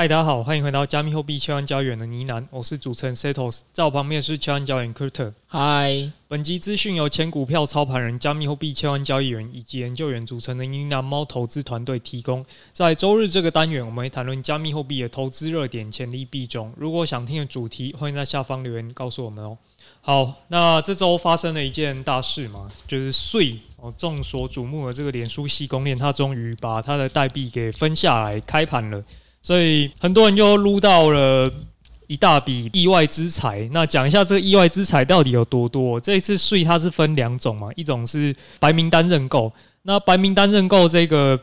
嗨，大家好，欢迎回到加密货币千万交易员的呢喃，我是主持人 Setos，在我旁边是千万交易员 Kurt。嗨，本集资讯由前股票操盘人、加密货币千万交易员以及研究员组成的呢喃猫投资团队提供。在周日这个单元，我们会谈论加密货币的投资热点、潜力币种。如果想听的主题，欢迎在下方留言告诉我们哦。好，那这周发生了一件大事嘛，就是 Sui 哦，众所瞩目的这个脸书系公链，它终于把它的代币给分下来开盘了。所以很多人又撸到了一大笔意外之财。那讲一下这个意外之财到底有多多？这一次税它是分两种嘛，一种是白名单认购。那白名单认购这个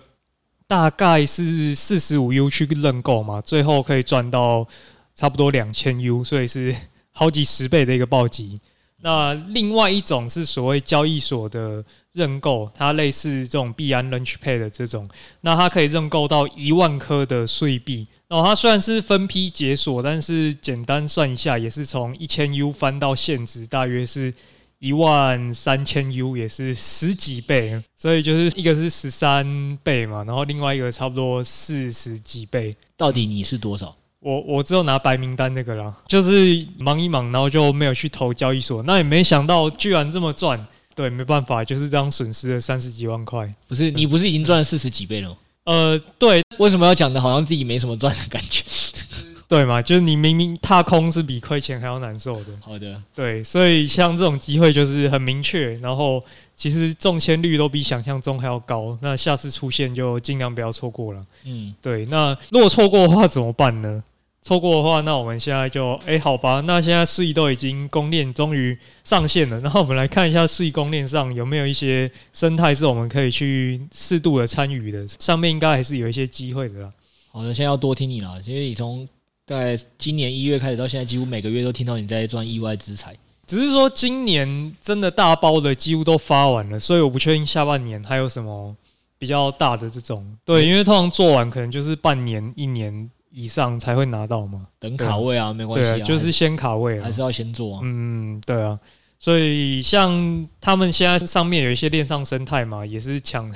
大概是四十五 U 去认购嘛，最后可以赚到差不多两千 U，所以是好几十倍的一个暴击。那另外一种是所谓交易所的认购，它类似这种币安 Launchpad 的这种，那它可以认购到一万颗的税币。然哦，它虽然是分批解锁，但是简单算一下，也是从一千 U 翻到现值，大约是一万三千 U，也是十几倍。所以就是一个是十三倍嘛，然后另外一个差不多四十几倍。到底你是多少？我我只有拿白名单那个啦，就是忙一忙，然后就没有去投交易所，那也没想到居然这么赚，对，没办法，就是这样损失了三十几万块。不是你不是已经赚了四十几倍了吗？呃，对，为什么要讲的好像自己没什么赚的感觉？对嘛，就是你明明踏空是比亏钱还要难受的。好的，对，所以像这种机会就是很明确，然后其实中签率都比想象中还要高。那下次出现就尽量不要错过了。嗯，对。那如果错过的话怎么办呢？错过的话，那我们现在就哎、欸，好吧。那现在 Sui 都已经公链终于上线了，然后我们来看一下四亿公链上有没有一些生态是我们可以去适度的参与的。上面应该还是有一些机会的啦。好的，现在要多听你了，其实你从。在今年一月开始到现在，几乎每个月都听到你在赚意外之财。只是说今年真的大包的几乎都发完了，所以我不确定下半年还有什么比较大的这种。对，因为通常做完可能就是半年、一年以上才会拿到嘛。等卡位啊，没关系啊，就是先卡位，还是要先做啊。嗯，对啊。所以像他们现在上面有一些链上生态嘛，也是抢。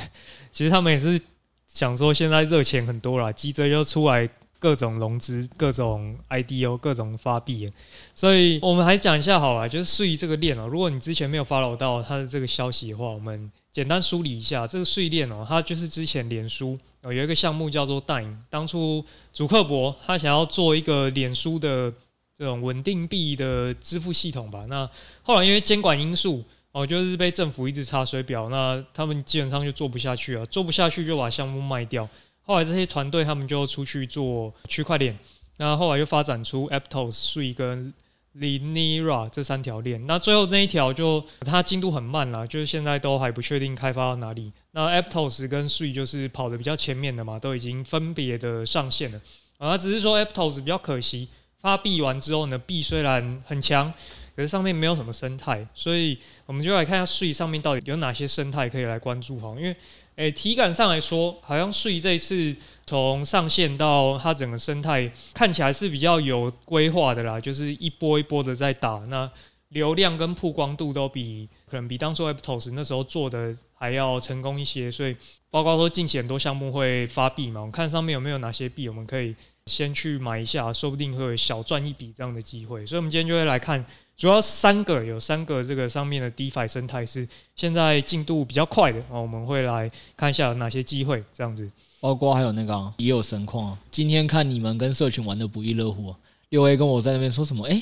其实他们也是想说，现在热钱很多啦，急着要出来。各种融资、各种 IDO、各种发币，所以我们还讲一下好了，就是 Sui 这个链哦。如果你之前没有 follow 到它的这个消息的话，我们简单梳理一下这个 Sui 链哦。它就是之前脸书有一个项目叫做 Dime，当初祖克伯他想要做一个脸书的这种稳定币的支付系统吧。那后来因为监管因素哦，就是被政府一直查水表，那他们基本上就做不下去了，做不下去就把项目卖掉。后来这些团队他们就出去做区块链，那后来又发展出 Aptos、Sui 跟 Linera 这三条链。那最后那一条就它进度很慢了，就是现在都还不确定开发到哪里。那 Aptos 跟 Sui 就是跑得比较前面的嘛，都已经分别的上线了。啊，只是说 Aptos 比较可惜，发币完之后呢，币虽然很强，可是上面没有什么生态，所以我们就来看一下 s 上面到底有哪些生态可以来关注哈，因为。诶、体感上来说，好像 Sui 这一次从上线到它整个生态看起来是比较有规划的啦，就是一波一波的在打，那流量跟曝光度都比可能比当初 Aptos 那时候做的还要成功一些，所以包括说近期很多项目会发币嘛，我们看上面有没有哪些币，我们可以先去买一下，说不定会有小赚一笔这样的机会，所以我们今天就会来看。主要三个有三个这个上面的 DeFi 生态是现在进度比较快的啊，我们会来看一下有哪些机会这样子，包括还有那个也有神矿啊。今天看你们跟社群玩的不亦乐乎啊，六 A 跟我在那边说什么？诶，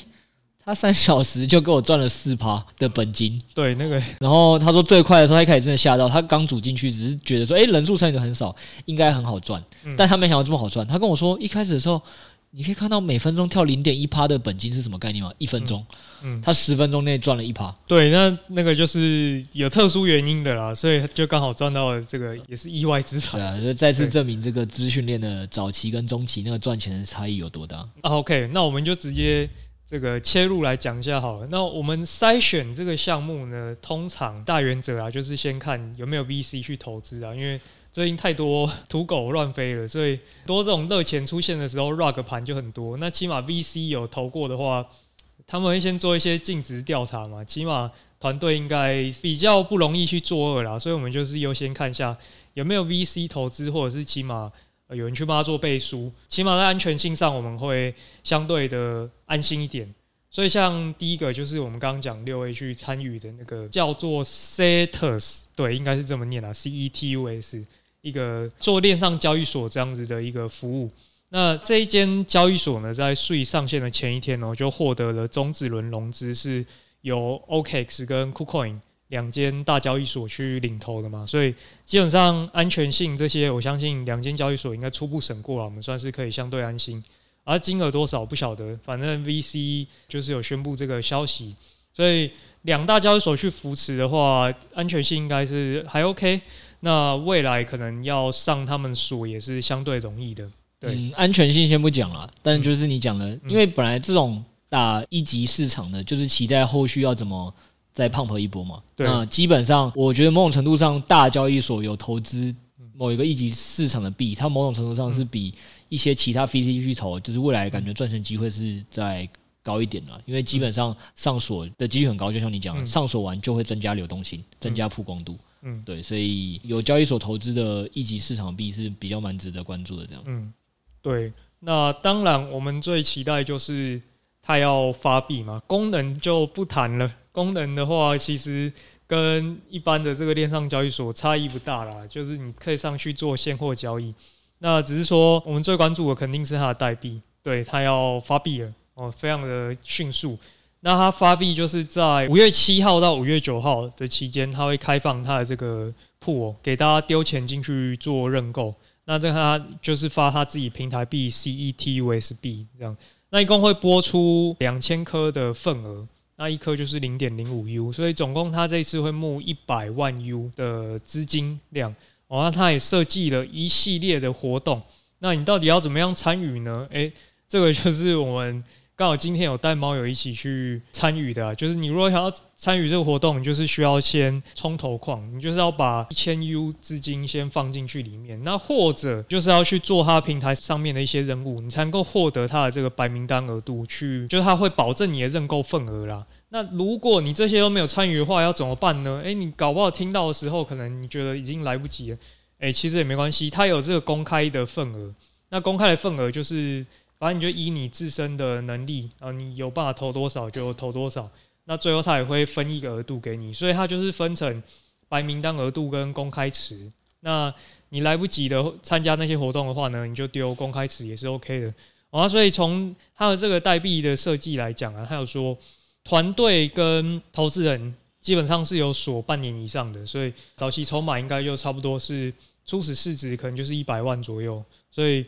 他三小时就给我赚了四趴的本金，对那个，然后他说最快的时候，他一开始真的吓到，他刚组进去只是觉得说，诶，人数参与的很少，应该很好赚，但他没想到这么好赚。他跟我说一开始的时候。你可以看到每分钟跳零点一趴的本金是什么概念吗？一分钟，嗯，他十分钟内赚了一趴。对，那那个就是有特殊原因的啦，所以就刚好赚到了这个，也是意外之财。对啊，就再次证明这个资讯链的早期跟中期那个赚钱的差异有多大。啊，OK，那我们就直接这个切入来讲一下好了。那我们筛选这个项目呢，通常大原则啊，就是先看有没有 VC 去投资啊，因为。最近太多土狗乱飞了，所以多这种热钱出现的时候，rug 盘就很多。那起码 VC 有投过的话，他们会先做一些尽职调查嘛。起码团队应该比较不容易去作恶啦，所以我们就是优先看一下有没有 VC 投资，或者是起码、有人去帮他做背书，起码在安全性上我们会相对的安心一点。所以像第一个就是我们刚刚讲六 A 去参与的那个叫做 Cetus，对，应该是这么念啊，C E T U S，一个做链上交易所这样子的一个服务。那这一间交易所呢，在税上线的前一天呢，就获得了种子轮融资，是由 OKX 跟 KuCoin 两间大交易所去领投的嘛。所以基本上安全性这些，我相信两间交易所应该初步审过了，我们算是可以相对安心。而金额多少不晓得，反正 VC 就是有宣布这个消息，所以两大交易所去扶持的话，安全性应该是还 OK。那未来可能要上他们锁也是相对容易的。对，嗯、安全性先不讲了，但就是你讲的，嗯、因为本来这种打一级市场的，就是期待后续要怎么再 pump 一波嘛。对，那基本上我觉得某种程度上，大交易所有投资某一个一级市场的币，它某种程度上是比。一些其他 VC 去投，就是未来感觉赚钱机会是再高一点了，因为基本上上锁的几率很高，就像你讲的，上锁完就会增加流动性，增加曝光度。嗯，对，所以有交易所投资的一级市场币是比较蛮值得关注的。这样，嗯，对。那当然，我们最期待就是它要发币嘛，功能就不谈了。功能的话，其实跟一般的这个链上交易所差异不大啦，就是你可以上去做现货交易。那只是说，我们最关注的肯定是它的代币，对，它要发币了哦，非常的迅速。那它发币就是在五月七号到五月九号的期间，它会开放它的这个铺哦给大家丢钱进去做认购。那这它就是发它自己平台币 CETUSB 这样。那一共会拨出两千颗的份额，那一颗就是零点零五 U，所以总共它这一次会募一百万 U 的资金量。哦，那他也设计了一系列的活动，那你到底要怎么样参与呢？诶、这个就是我们刚好今天有带猫友一起去参与的，就是你如果想要参与这个活动，你就是需要先充头矿，你就是要把一千 U 资金先放进去里面，那或者就是要去做他平台上面的一些任务，你才能够获得他的这个白名单额度去，就是他会保证你的认购份额啦。那如果你这些都没有参与的话，要怎么办呢？诶、你搞不好听到的时候，可能你觉得已经来不及了。诶、其实也没关系，它有这个公开的份额。那公开的份额就是，反正你就以你自身的能力啊，你有办法投多少就投多少。那最后他也会分一个额度给你，所以它就是分成白名单额度跟公开池。那你来不及的参加那些活动的话呢，你就丢公开池也是 OK 的。啊，所以从它的这个代币的设计来讲啊，它有说。团队跟投资人基本上是有锁半年以上的，所以早期筹码应该就差不多是初始市值可能就是一百万左右，所以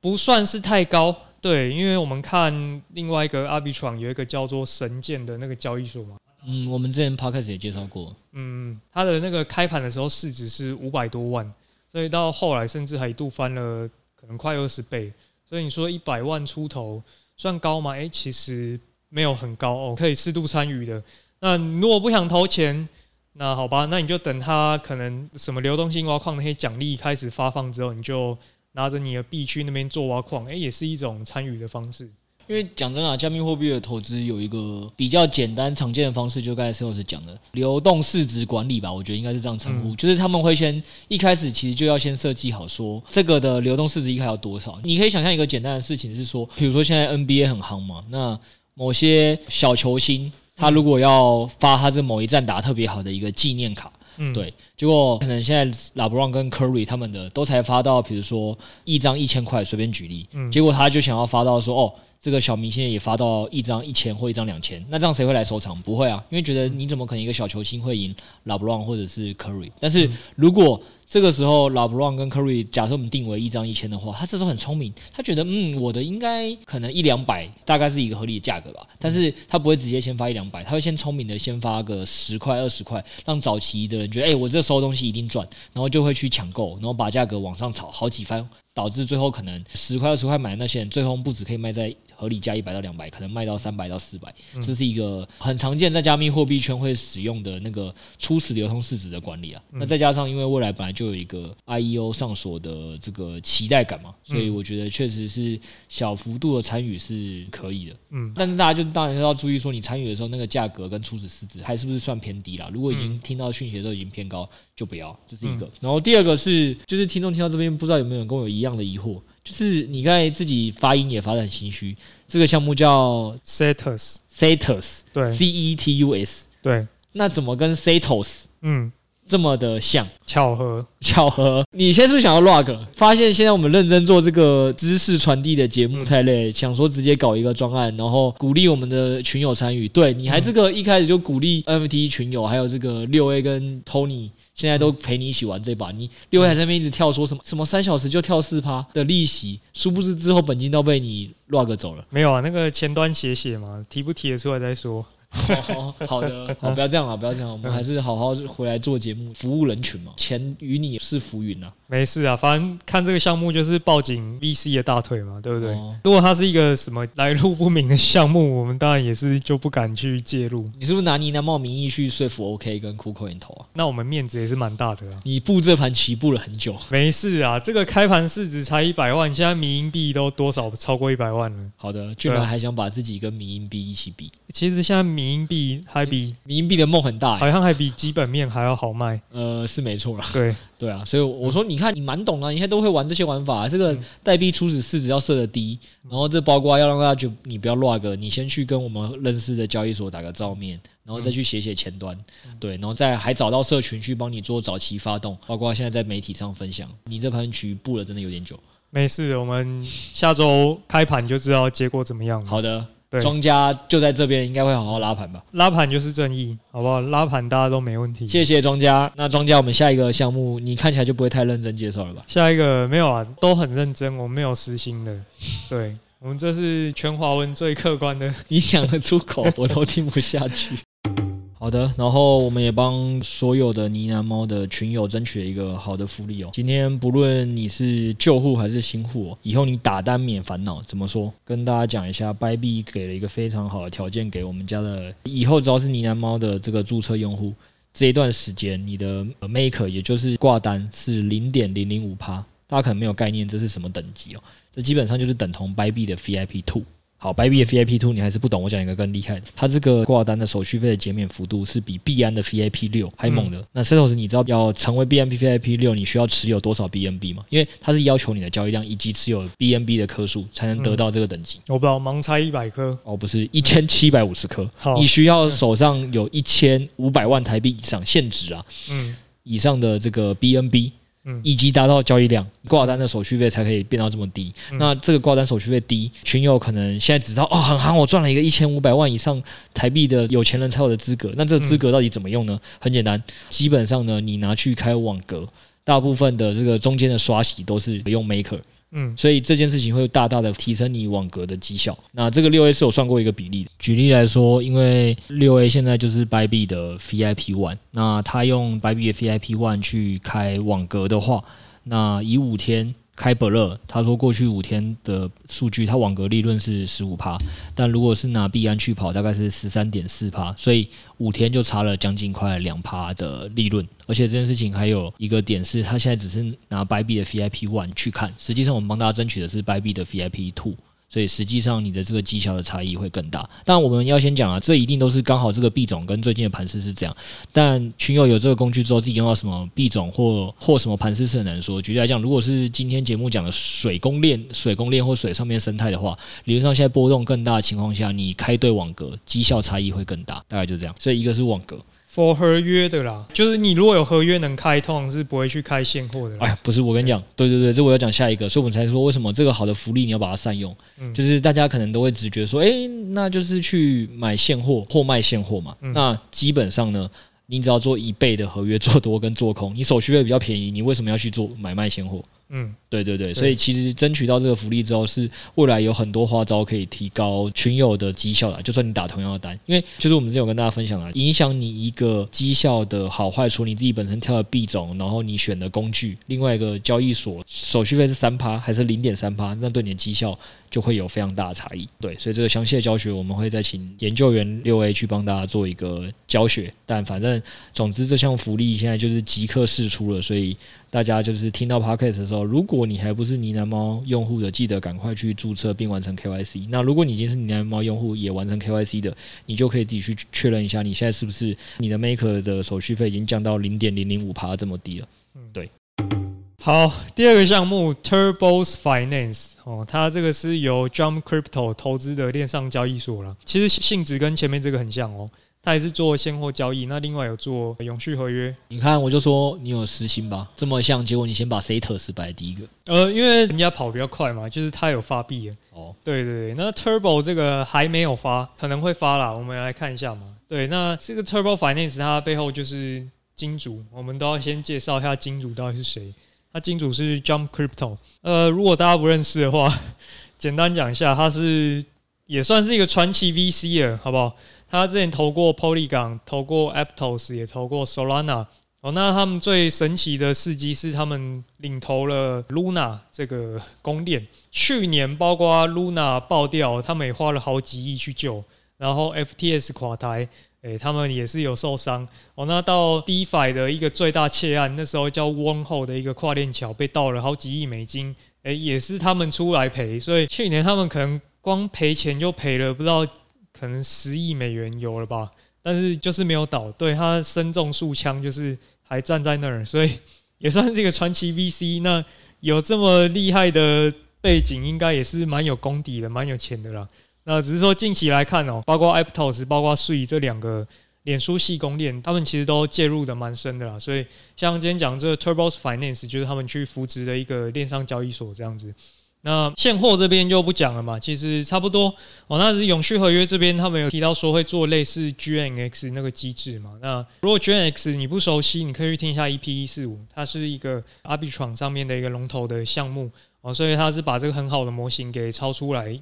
不算是太高。对，因为我们看另外一个 Arbitrum 有一个叫做神剑的那个交易所嘛，嗯，我们之前 Podcast 也介绍过，嗯，它的那个开盘的时候市值是五百多万，所以到后来甚至还一度翻了可能快二十倍，所以你说一百万出头算高吗？诶、欸，其实。没有很高哦，可以适度参与的。那如果不想投钱，那好吧，那你就等它可能什么流动性挖矿那些奖励开始发放之后，你就拿着你的币去那边做挖矿，诶，也是一种参与的方式。因为讲真的，加密货币的投资有一个比较简单常见的方式，就刚才 Sales 讲的流动市值管理吧，我觉得应该是这样称呼，嗯、就是他们会先一开始其实就要先设计好说这个的流动市值应该要多少。你可以想象一个简单的事情是说，比如说现在 NBA 很夯嘛，那某些小球星，他如果要发他这某一站打特别好的一个纪念卡，嗯，对，结果可能现在拉布朗跟 Curry 他们的都才发到，比如说一张一千块，随便举例，嗯，结果他就想要发到说，哦，这个小明星也发到一张一千或一张两千，那这样谁会来收藏？不会啊，因为觉得你怎么可能一个小球星会赢拉布朗或者是 Curry？但是如果这个时候，拉布朗跟 Curry，假设我们定为一张一千的话，他这时候很聪明，他觉得嗯，我的应该可能一两百，大概是一个合理的价格吧。但是他不会直接先发一两百，他会先聪明的先发个十块二十块，让早期的人觉得，哎，我这时候东西一定赚，然后就会去抢购，然后把价格往上炒好几番，导致最后可能十块二十块买的那些人，最后不止可以卖在。合理价一百到两百，可能卖到三百到四百，这是一个很常见在加密货币圈会使用的那个初始流通市值的管理啊。那再加上因为未来本来就有一个 IEO 上锁的这个期待感嘛，所以我觉得确实是小幅度的参与是可以的。嗯，但是大家就当然要注意说，你参与的时候那个价格跟初始市值还是不是算偏低啦？如果已经听到讯息的时候已经偏高，就不要，这是一个。然后第二个是，就是听众听到这边不知道有没有人跟我有一样的疑惑，就是你刚才自己发音也发得很心虚。这个项目叫 Cetus，Cetus，对，C E T U S，对。那怎么跟 Cetos，嗯？这么的像巧合，巧合。你现在是不是想要 log？发现现在我们认真做这个知识传递的节目太累，想说直接搞一个专案，然后鼓励我们的群友参与。对，你还这个一开始就鼓励 NFT 群友，还有这个六 A 跟 Tony，现在都陪你一起玩这把。你六 A 还在那边一直跳说什么什么三小时就跳四趴的利息，殊不知之后本金都被你 log 走了。没有啊，那个前端写写嘛，提不提得出来再说。哦，好的，好，不要这样了，不要这样，我们还是好好回来做节目，服务人群嘛。钱与你是浮云啊，没事啊，反正看这个项目就是抱紧 VC 的大腿嘛，对不对？如果它是一个什么来路不明的项目，我们当然也是就不敢去介入。你是不是拿你那冒名义去说服 OK 跟 KuCoin 投啊？那我们面子也是蛮大的啊。你布这盘棋布了很久，没事啊，这个开盘市值才一百万，现在迷因币都多少超过一百万了。好的，居然还想把自己跟迷因币一起比。其实现在迷因币还比迷因币的梦很大，好像还比基本面还要好卖。呃，是没错啦。对对啊，所以我说，你看你蛮懂啊，你现在都会玩这些玩法。这个代币初始市值要设的低，然后这包括要让大家就你不要 log，你先去跟我们认识的交易所打个照面，然后再去写写前端，对，然后再还找到社群去帮你做早期发动，包括现在在媒体上分享。你这盘局布了真的有点久。没事，我们下周开盘就知道结果怎么样。好的。庄家就在这边，应该会好好拉盘吧？拉盘就是正义，好不好？拉盘大家都没问题。谢谢庄家。那庄家，我们下一个项目，你看起来就不会太认真介绍了吧？下一个没有啊，都很认真，我们没有私心的。对，我们这是全华文最客观的，你讲得出口，我都听不下去。好的，然后我们也帮所有的呢喃猫的群友争取了一个好的福利哦。今天不论你是旧户还是新户哦，以后你打单免烦恼。怎么说？跟大家讲一下 by bi 给了一个非常好的条件给我们家的，以后只要是呢喃猫的这个注册用户，这一段时间你的 Maker 也就是挂单是零点零零五趴，大家可能没有概念这是什么等级哦，这基本上就是等同 by b 的 VIP Two。好，Bybit 的 VIP Two 你还是不懂，我讲一个更厉害的，它这个挂单的手续费的减免幅度是比币安的 VIP 六还猛的。嗯、那 Setos 你知道要成为 BNB VIP 六，你需要持有多少 BNB 吗？因为它是要求你的交易量以及持有 BNB 的颗数才能得到这个等级。嗯、我不知道，盲猜一百颗哦，不是一千七百五十颗，你需要手上有一千五百万台币以上现值啊，嗯，以上的这个 BNB。以及达到交易量，挂单的手续费才可以变到这么低。嗯、那这个挂单手续费低，群友可能现在只知道哦，很行，我赚了一个一千五百万以上台币的有钱人才有的资格。那这个资格到底怎么用呢？嗯、很简单，基本上呢，你拿去开网格，大部分的这个中间的刷洗都是用 Maker。嗯，所以这件事情会大大的提升你网格的绩效。那这个六 A 是有算过一个比例。举例来说，因为六 A 现在就是 b y b 的 VIP One，那他用 b y b 的 VIP One 去开网格的话，那以五天。开伯乐，他说过去五天的数据，他网格利润是十五趴，但如果是拿币安去跑，大概是十三点四趴，所以五天就差了将近快两趴的利润。而且这件事情还有一个点是，他现在只是拿白币的 VIP One 去看，实际上我们帮大家争取的是白币的 VIP Two。所以实际上你的这个绩效的差异会更大。但我们要先讲啊，这一定都是刚好这个币种跟最近的盘势是这样。但群友有这个工具之后，自己用到什么币种或或什么盘势是很难说。举例来讲，如果是今天节目讲的水公链、水公链或水上面生态的话，理论上现在波动更大的情况下，你开对网格，绩效差异会更大。大概就这样。所以一个是网格。For 合约的啦，就是你如果有合约能开，通常是不会去开现货的。哎呀，不是，我跟你讲，对对对，这我要讲下一个，所以我们才说为什么这个好的福利你要把它善用。嗯，就是大家可能都会直觉说，哎，那就是去买现货或卖现货嘛。嗯，那基本上呢，你只要做一倍的合约做多跟做空，你手续费比较便宜，你为什么要去做买卖现货？嗯，对对对，所以其实争取到这个福利之后，是未来有很多花招可以提高群友的绩效的。就算你打同样的单，因为就是我们之前有跟大家分享了，影响你一个绩效的好坏，除你自己本身挑的币种，然后你选的工具，另外一个交易所手续费是三趴还是零点三趴，那对你的绩效就会有非常大的差异。对，所以这个详细的教学我们会再请研究员六 A 去帮大家做一个教学。但反正总之这项福利现在就是即刻试出了，所以。大家就是听到 Podcast 的时候，如果你还不是呢喃猫用户的，记得赶快去注册并完成 KYC。那如果你已经是呢喃猫用户，也完成 KYC 的，你就可以自己去确认一下，你现在是不是你的 Maker 的手续费已经降到零点零零五趴这么低了。对。好，第二个项目 Turbos Finance 哦，它这个是由 Jump Crypto 投资的链上交易所了。其实性质跟前面这个很像哦，它也是做现货交易，那另外有做永续合约。你看，我就说你有私心吧，这么像，结果你先把 Satos 摆第一个。呃，因为人家跑比较快嘛，就是他有发币哦，对对对，那 Turbo 这个还没有发，可能会发啦，我们来看一下嘛。对，那这个 Turbo Finance 它背后就是金主，我们都要先介绍一下金主到底是谁。他金主是 Jump Crypto，呃，如果大家不认识的话，简单讲一下，他是也算是一个传奇 VC 了，好不好？他之前投过 Polygon，投过 Aptos，也投过 Solana。哦，那他们最神奇的事迹是，他们领投了 Luna 这个公链。去年包括 Luna 爆掉，他们也花了好几亿去救，然后 FTS 垮台。诶、他们也是有受伤哦。那到 DeFi 的一个最大窃案，那时候叫 w o n h o 的一个跨链桥被盗了好几亿美金，诶、也是他们出来赔。所以去年他们可能光赔钱就赔了不知道可能十亿美元有了吧。但是就是没有倒，对，他身中数枪，就是还站在那儿，所以也算是一个传奇 VC。那有这么厉害的背景，应该也是蛮有功底的，蛮有钱的啦。那只是说近期来看哦，包括 Aptos、包括 Sui 这两个脸书系公链，他们其实都介入的蛮深的啦。所以像今天讲这个 Turbos Finance，就是他们去扶植的一个链上交易所这样子。那现货这边就不讲了嘛，其实差不多哦。那是永续合约这边，他们有提到说会做类似 GNX 那个机制嘛。那如果 GNX 你不熟悉，你可以去听一下 EP 一四五，它是一个 a r b i t r o n 上面的一个龙头的项目哦，所以它是把这个很好的模型给抄出来。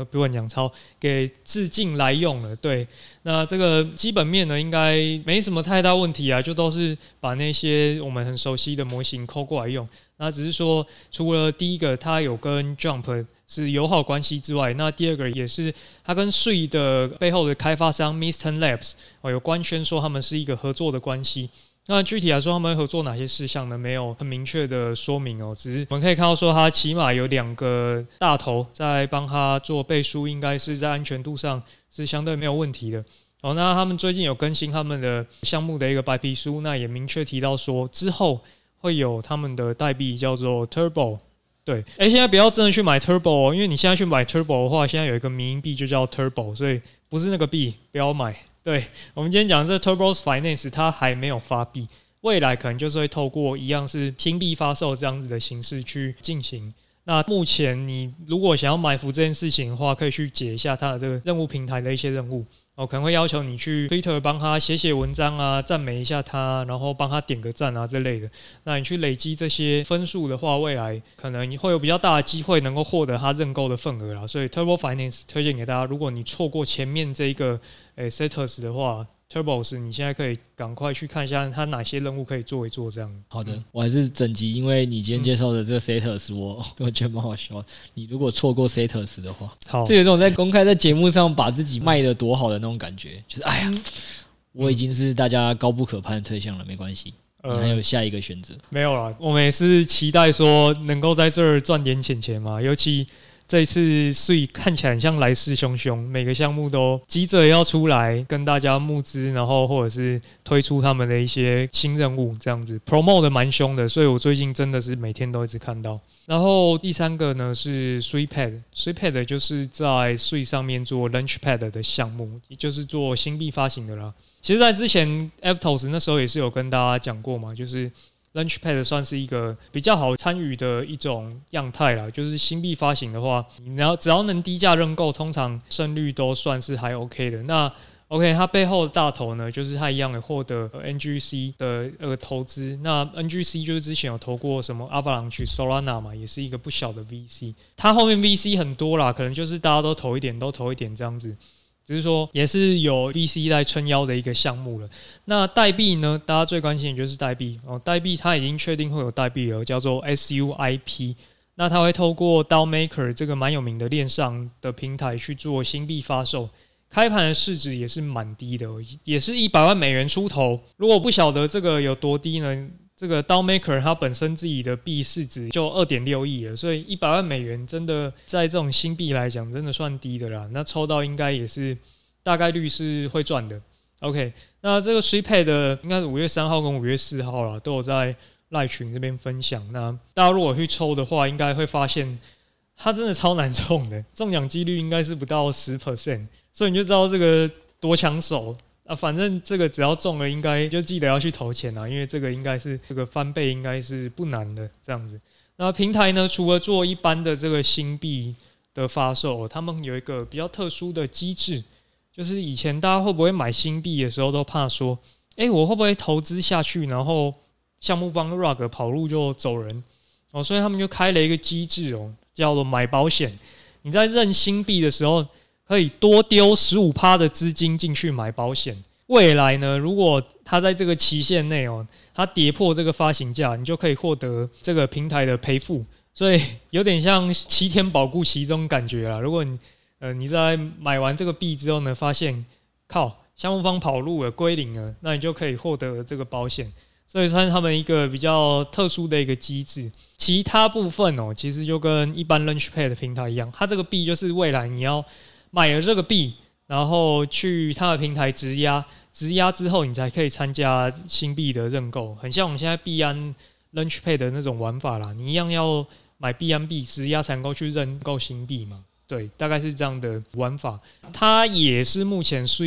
呃，不管讲超给致敬来用了，对，那这个基本面呢，应该没什么太大问题啊，就都是把那些我们很熟悉的模型抠过来用。那只是说，除了第一个它有跟 Jump 是友好关系之外，那第二个也是它跟 Sui 的背后的开发商 Mysten Labs 哦，有官宣说他们是一个合作的关系。那具体来说，他们合作哪些事项呢？没有很明确的说明哦，只是我们可以看到说，他起码有两个大头在帮他做背书，应该是在安全度上是相对没有问题的。哦，那他们最近有更新他们的项目的一个白皮书，那也明确提到说，之后会有他们的代币叫做 Turbo。对，哎，现在不要真的去买 Turbo，因为你现在去买 Turbo 的话，现在有一个民营币就叫 Turbo，所以不是那个币，不要买。对，我们今天讲这 Turbos Finance，它还没有发币，未来可能就是会透过一样是新币发售这样子的形式去进行。那目前你如果想要埋伏这件事情的话，可以去解一下他的这个任务平台的一些任务。我可能会要求你去 Twitter 帮他写写文章啊，赞美一下他，然后帮他点个赞啊之类的。那你去累积这些分数的话，未来可能你会有比较大的机会能够获得他认购的份额啦。所以 Turbo Finance 推荐给大家，如果你错过前面这一个诶 Satos 的话。Turbos，你现在可以赶快去看一下它哪些任务可以做一做，这样。好的，我还是整集，因为你今天介绍的这个 Satos，我我觉得蛮好笑。你如果错过 Satos 的话，好，这有种在公开在节目上把自己卖的多好的那种感觉，就是哎呀，我已经是大家高不可攀的特项了，没关系，你还有下一个选择。没有了，我们也是期待说能够在这儿赚点钱钱嘛，尤其。这次 Sui 看起来像来势汹汹，每个项目都急着要出来跟大家募资，然后或者是推出他们的一些新任务，这样子 promote 的蛮凶的，所以我最近真的是每天都一直看到。然后第三个呢是 SuiPad，SuiPad 就是在 Sui 上面做 Launchpad 的项目，也就是做新币发行的啦。其实，在之前 Aptos 那时候也是有跟大家讲过嘛，就是。Lunchpad 算是一个比较好参与的一种样态啦，就是新币发行的话，你要只要能低价认购，通常胜率都算是还 OK 的。那 OK，它背后的大头呢，就是它一样有获得 NGC 的呃投资。那 NGC 就是之前有投过什么 Avalanche、Solana 嘛，也是一个不小的 VC。它后面 VC 很多啦，可能就是大家都投一点，都投一点这样子。只是说，也是有 VC 在撑腰的一个项目了。那代币呢？大家最关心的就是代币哦。代币它已经确定会有代币了，叫做 SUIP。那它会透过 DAO Maker 这个蛮有名的链上的平台去做新币发售。开盘的市值也是蛮低的，也是一百万美元出头。如果不晓得这个有多低呢？这个 DAO Maker 它本身自己的币市值就二点六亿了，所以一百万美元真的在这种新币来讲，真的算低的啦。那抽到应该也是大概率是会赚的。OK，那这个 SuiPad 应该是五月三号跟五月四号啦，都有在赖群这边分享。那大家如果去抽的话，应该会发现它真的超难中的，中奖几率应该是不到十 percent，所以你就知道这个多抢手啊！反正这个只要中了，应该就记得要去投钱啊，因为这个应该是这个翻倍应该是不难的这样子。那平台呢，除了做一般的这个新币的发售，他们有一个比较特殊的机制，就是以前大家会不会买新币的时候都怕说，哎、我会不会投资下去，然后项目方 rug 跑路就走人哦，所以他们就开了一个机制哦，叫做买保险。你在认新币的时候，可以多丢十五趴的资金进去买保险。未来呢，如果它在这个期限内哦，它跌破这个发行价，你就可以获得这个平台的赔付。所以有点像七天保固期这种感觉啦。如果你呃你在买完这个币之后呢，发现靠。项目方跑路了，归零了，那你就可以获得这个保险，所以算是他们一个比较特殊的一个机制。其他部分哦，其实就跟一般 Launchpad 的平台一样，它这个币就是未来你要买了这个币，然后去他的平台质押，质押之后你才可以参加新币的认购，很像我们现在币安 Launchpad 的那种玩法啦。你一样要买币安币质押才能够去认购新币嘛？对，大概是这样的玩法。它也是目前属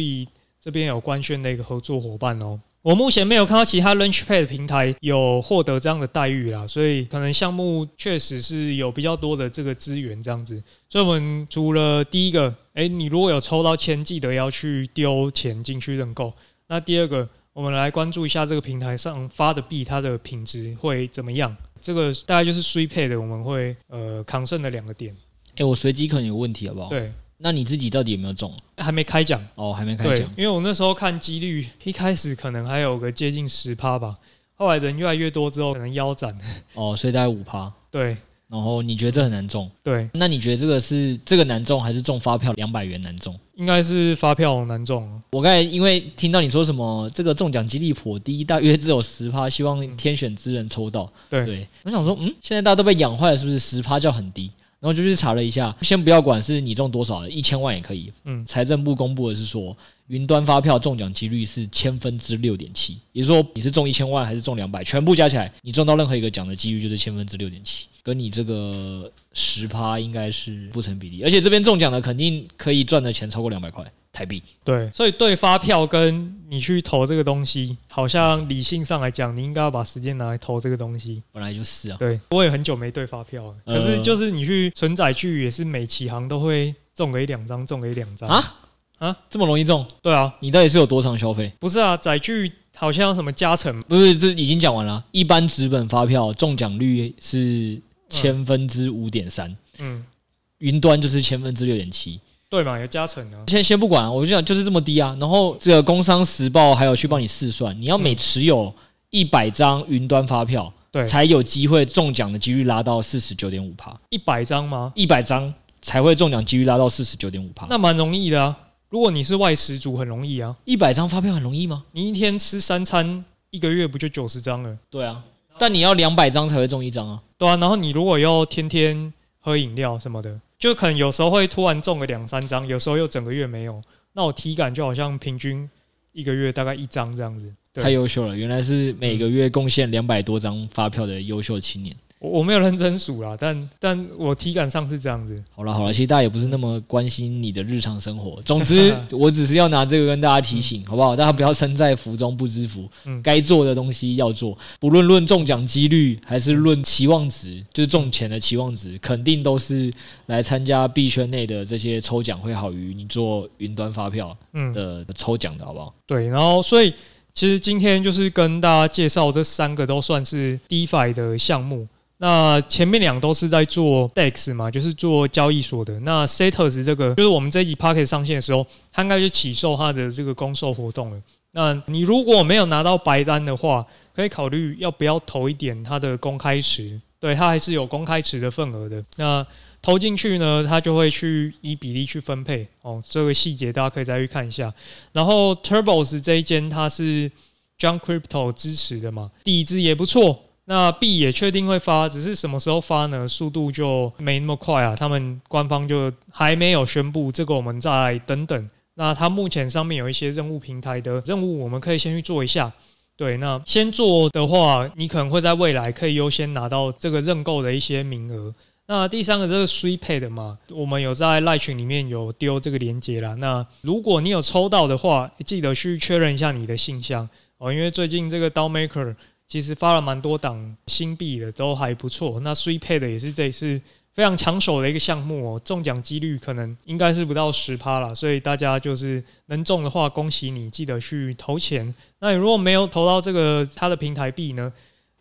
这边有官宣的一个合作伙伴哦，我目前没有看到其他 Launchpad 平台有获得这样的待遇啦，所以可能项目确实是有比较多的这个资源这样子。所以我们除了第一个，诶，你如果有抽到签，记得要去丢钱进去认购。那第二个，我们来关注一下这个平台上发的币，它的品质会怎么样？这个大概就是 Suipay 的，我们会呃抗胜的两个点。诶，我随机可能有问题好不好？对。那你自己到底有没有中？还没开奖哦，还没开奖。因为我那时候看几率，一开始可能还有个接近十趴吧，后来人越来越多之后，可能腰斩。哦，所以大概五趴。对。然后你觉得这很难中？对。那你觉得这个是这个难中，还是中发票两百元难中？应该是发票难中。我刚才因为听到你说什么，这个中奖几率颇低，大约只有十趴，希望天选之人抽到。对。对。我想说，嗯，现在大家都被养坏了，是不是十趴叫很低？然后就去查了一下，先不要管是你中多少了，一千万也可以。嗯，财政部公布的是说，云端发票中奖几率是千分之六点七，也就是说你是中一千万还是中两百，全部加起来，你中到任何一个奖的几率就是千分之六点七，跟你这个十趴应该是不成比例。而且这边中奖的肯定可以赚的钱超过两百块。台币。对，所以对发票跟你去投这个东西，好像理性上来讲，你应该要把时间拿来投这个东西。本来就是啊，对，我也很久没对发票了，可是就是你去存载具，也是每期行都会中个一两张，中个一两张。啊？啊，这么容易中？对啊，你到底是有多长消费？不是啊，载具好像有什么加成？不是，这已经讲完了。一般纸本发票中奖率是千分之五点三，嗯，云端就是千分之六点七。对嘛，有加成啊。先先不管，我就想就是这么低啊。然后这个《工商时报》还有去帮你试算，你要每持有一百张云端发票，对，才有机会中奖的几率拉到四十九点五趴。一百张吗？一百张才会中奖几率拉到四十九点五趴。那蛮容易的啊。如果你是外食族，很容易啊。一百张发票很容易吗？你一天吃三餐，一个月不就九十张了？对啊。但你要两百张才会中一张啊。对啊。然后你如果要天天喝饮料什么的。就可能有时候会突然中个两三张，有时候又整个月没有，那我体感就好像平均一个月大概一张这样子。太优秀了，原来是每个月贡献两百多张发票的优秀青年。我没有认真数啦，但但我体感上是这样子。好了好了，其实大家也不是那么关心你的日常生活。总之，我只是要拿这个跟大家提醒，好不好？大家不要身在福中不知福。嗯，该做的东西要做，不论论中奖几率还是论期望值，就是中钱的期望值，肯定都是来参加币圈内的这些抽奖会好于你做云端发票的抽奖的好不好？对，然后所以其实今天就是跟大家介绍这三个都算是 DeFi 的项目。那前面两都是在做 DEX 嘛，就是做交易所的。那 Setters 这个，就是我们这一集 Pocket 上线的时候，它应该就起售它的这个公售活动了。那你如果没有拿到白单的话，可以考虑要不要投一点它的公开池。对，它还是有公开池的份额的。那投进去呢，它就会去以比例去分配。哦，这个细节大家可以再去看一下。然后 Turbos 这一间它是 John Crypto 支持的嘛，底子也不错。那币也确定会发，只是什么时候发呢？速度就没那么快啊。他们官方就还没有宣布，这个我们再等等。那它目前上面有一些任务平台的任务，我们可以先去做一下。对，那先做的话，你可能会在未来可以优先拿到这个认购的一些名额。那第三个这个 Sweet Pay 的嘛，我们有在赖群里面有丢这个链接啦。那如果你有抽到的话，记得去确认一下你的信箱哦，因为最近这个 DAO Maker 其实发了蛮多档新币的，都还不错。那 Sweet Pay 的也是这一次。非常抢手的一个项目哦，中奖几率可能应该是不到十趴啦，所以大家就是能中的话，恭喜你，记得去投钱。那你如果没有投到这个它的平台币呢？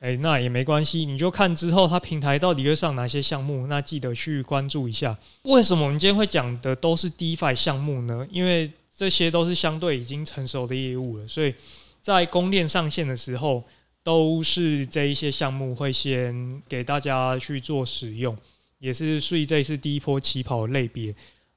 诶，那也没关系，你就看之后它平台到底会上哪些项目，那记得去关注一下。为什么我们今天会讲的都是 DeFi 项目呢？因为这些都是相对已经成熟的业务了，所以在公链上线的时候，都是这一些项目会先给大家去做使用。也是税这一次第一波起跑类别。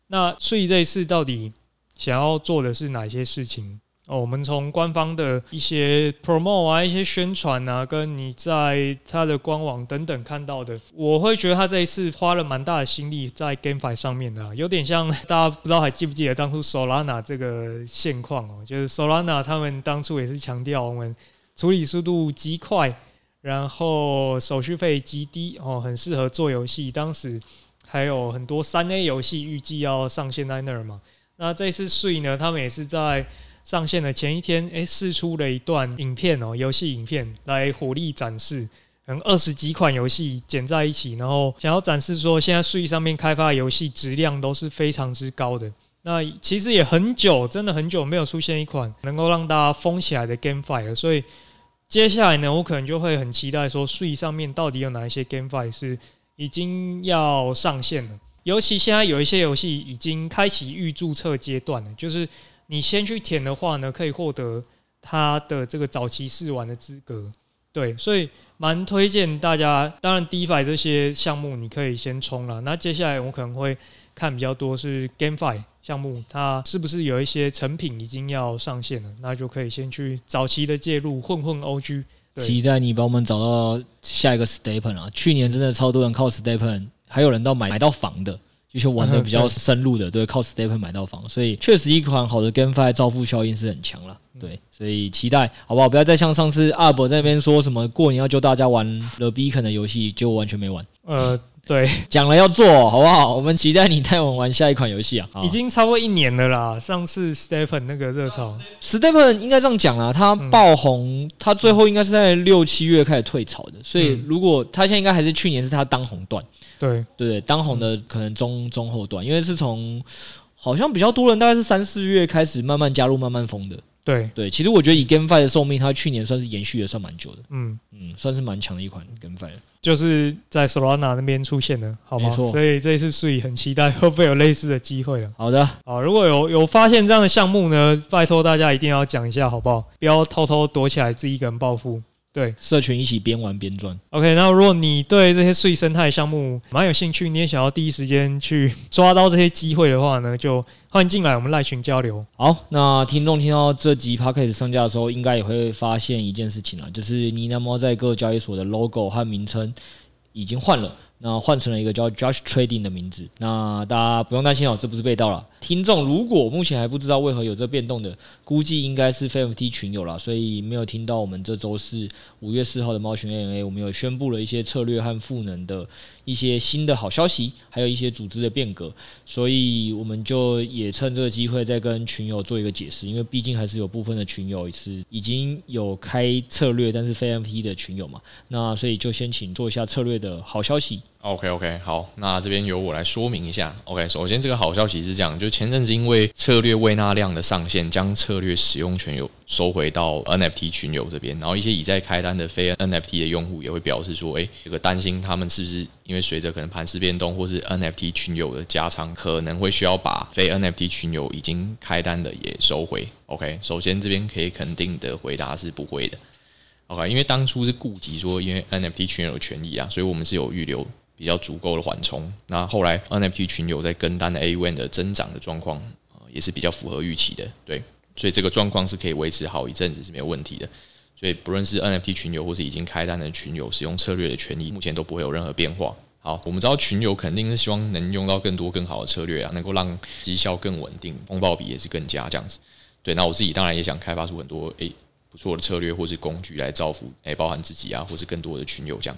那税这一次到底想要做的是哪些事情？哦，我们从官方的一些 promote 啊、一些宣传啊，跟你在它的官网等等看到的，我会觉得他这一次花了蛮大的心力在 GameFi 上面的，有点像 大家不知道还记不记得当初 Solana 这个现况哦，就是 Solana 他们当初也是强调我们处理速度极快。然后手续费极低哦，很适合做游戏。当时还有很多三 A 游戏预计要上线在那儿嘛。那这次税呢，他们也是在上线的前一天，诶，试出了一段影片哦，游戏影片来火力展示，可能二十几款游戏剪在一起，然后想要展示说，现在税上面开发的游戏质量都是非常之高的。那其实也很久，真的很久没有出现一款能够让大家疯起来的 GameFi 了，所以。接下来呢，我可能就会很期待说税上面到底有哪一些 GameFi 是已经要上线了。尤其现在有一些游戏已经开启预注册阶段了，就是你先去填的话呢，可以获得它的这个早期试玩的资格。对，所以蛮推荐大家。当然，DeFi 这些项目你可以先冲了。那接下来我可能会。看比较多是 GameFi 项目，它是不是有一些成品已经要上线了？那就可以先去早期的介入混混 OG。期待你帮我们找到下一个 STEPN 啊！去年真的超多人靠 STEPN，还有人到买买到房的，就是玩的比较 深入的，对，靠 STEPN 买到房，所以确实一款好的 GameFi 造富效应是很强了。对，所以期待好不好？不要再像上次阿伯在那边说什么过年要教大家玩 The Beacon 的游戏，结果完全没玩。呃。对，讲了要做好不好？我们期待你带我们玩下一款游戏啊！已经超过一年了啦。上次 Stephen 那个热潮，Stephen 应该这样讲啦，他爆红，他最后应该是在六七月开始退潮的。所以如果他现在应该还是去年是他当红段，对对，当红的可能中中后段，因为是从好像比较多人大概是三四月开始慢慢加入，慢慢疯的。对对，其实我觉得以 GameFi 的寿命，它去年算是延续的算蛮久的。嗯嗯，算是蛮强的一款 GameFi。就是在 Solana 那边出现的，好吗？没错。所以这一次税很期待 会不会有类似的机会了。好的，好，如果有有发现这样的项目呢，拜托大家一定要讲一下，好不好？不要偷偷躲起来自己一个人暴富。对，社群一起边玩边赚。OK，那如果你对这些碎生态项目蛮有兴趣，你也想要第一时间去抓到这些机会的话呢，就欢迎进来我们赖群交流。好，那听众听到这集 Podcast 上架的时候，应该也会发现一件事情啊，就是呢喃猫在各交易所的 logo 和名称已经换了。那换成了一个叫 Josh Trading 的名字，那大家不用担心哦，这不是被盗了。听众如果目前还不知道为何有这变动的，估计应该是 FMT 群友了，所以没有听到我们这周四五月四号的猫群 A N A，我们有宣布了一些策略和赋能的一些新的好消息，还有一些组织的变革，所以我们就也趁这个机会再跟群友做一个解释，因为毕竟还是有部分的群友是已经有开策略，但是非 MT 的群友嘛，那所以就先请做一下策略的好消息。OK OK，好，那这边由我来说明一下。OK，首先这个好消息是这样，就前阵子因为策略未纳量的上限，将策略使用权有收回到 NFT 群友这边，然后一些已在开单的非 NFT 的用户也会表示说，诶，这个担心他们是不是因为随着可能盘势变动，或是 NFT 群友的加仓，可能会需要把非 NFT 群友已经开单的也收回。OK，首先这边可以肯定的回答是不会的。OK，因为当初是顾及说，因为 NFT 群友的权益啊，所以我们是有预留。比较足够的缓冲。那后来 NFT 群友在跟单的 AUM 的增长的状况，呃也是比较符合预期的。对，所以这个状况是可以维持好一阵子是没有问题的。所以不论是 NFT 群友或是已经开单的群友，使用策略的权益目前都不会有任何变化。好，我们知道群友肯定是希望能用到更多更好的策略啊，能够让绩效更稳定，风暴比也是更佳这样子。对，那我自己当然也想开发出很多诶。不错的策略或是工具来造福，诶，包含自己啊，或是更多的群友这样。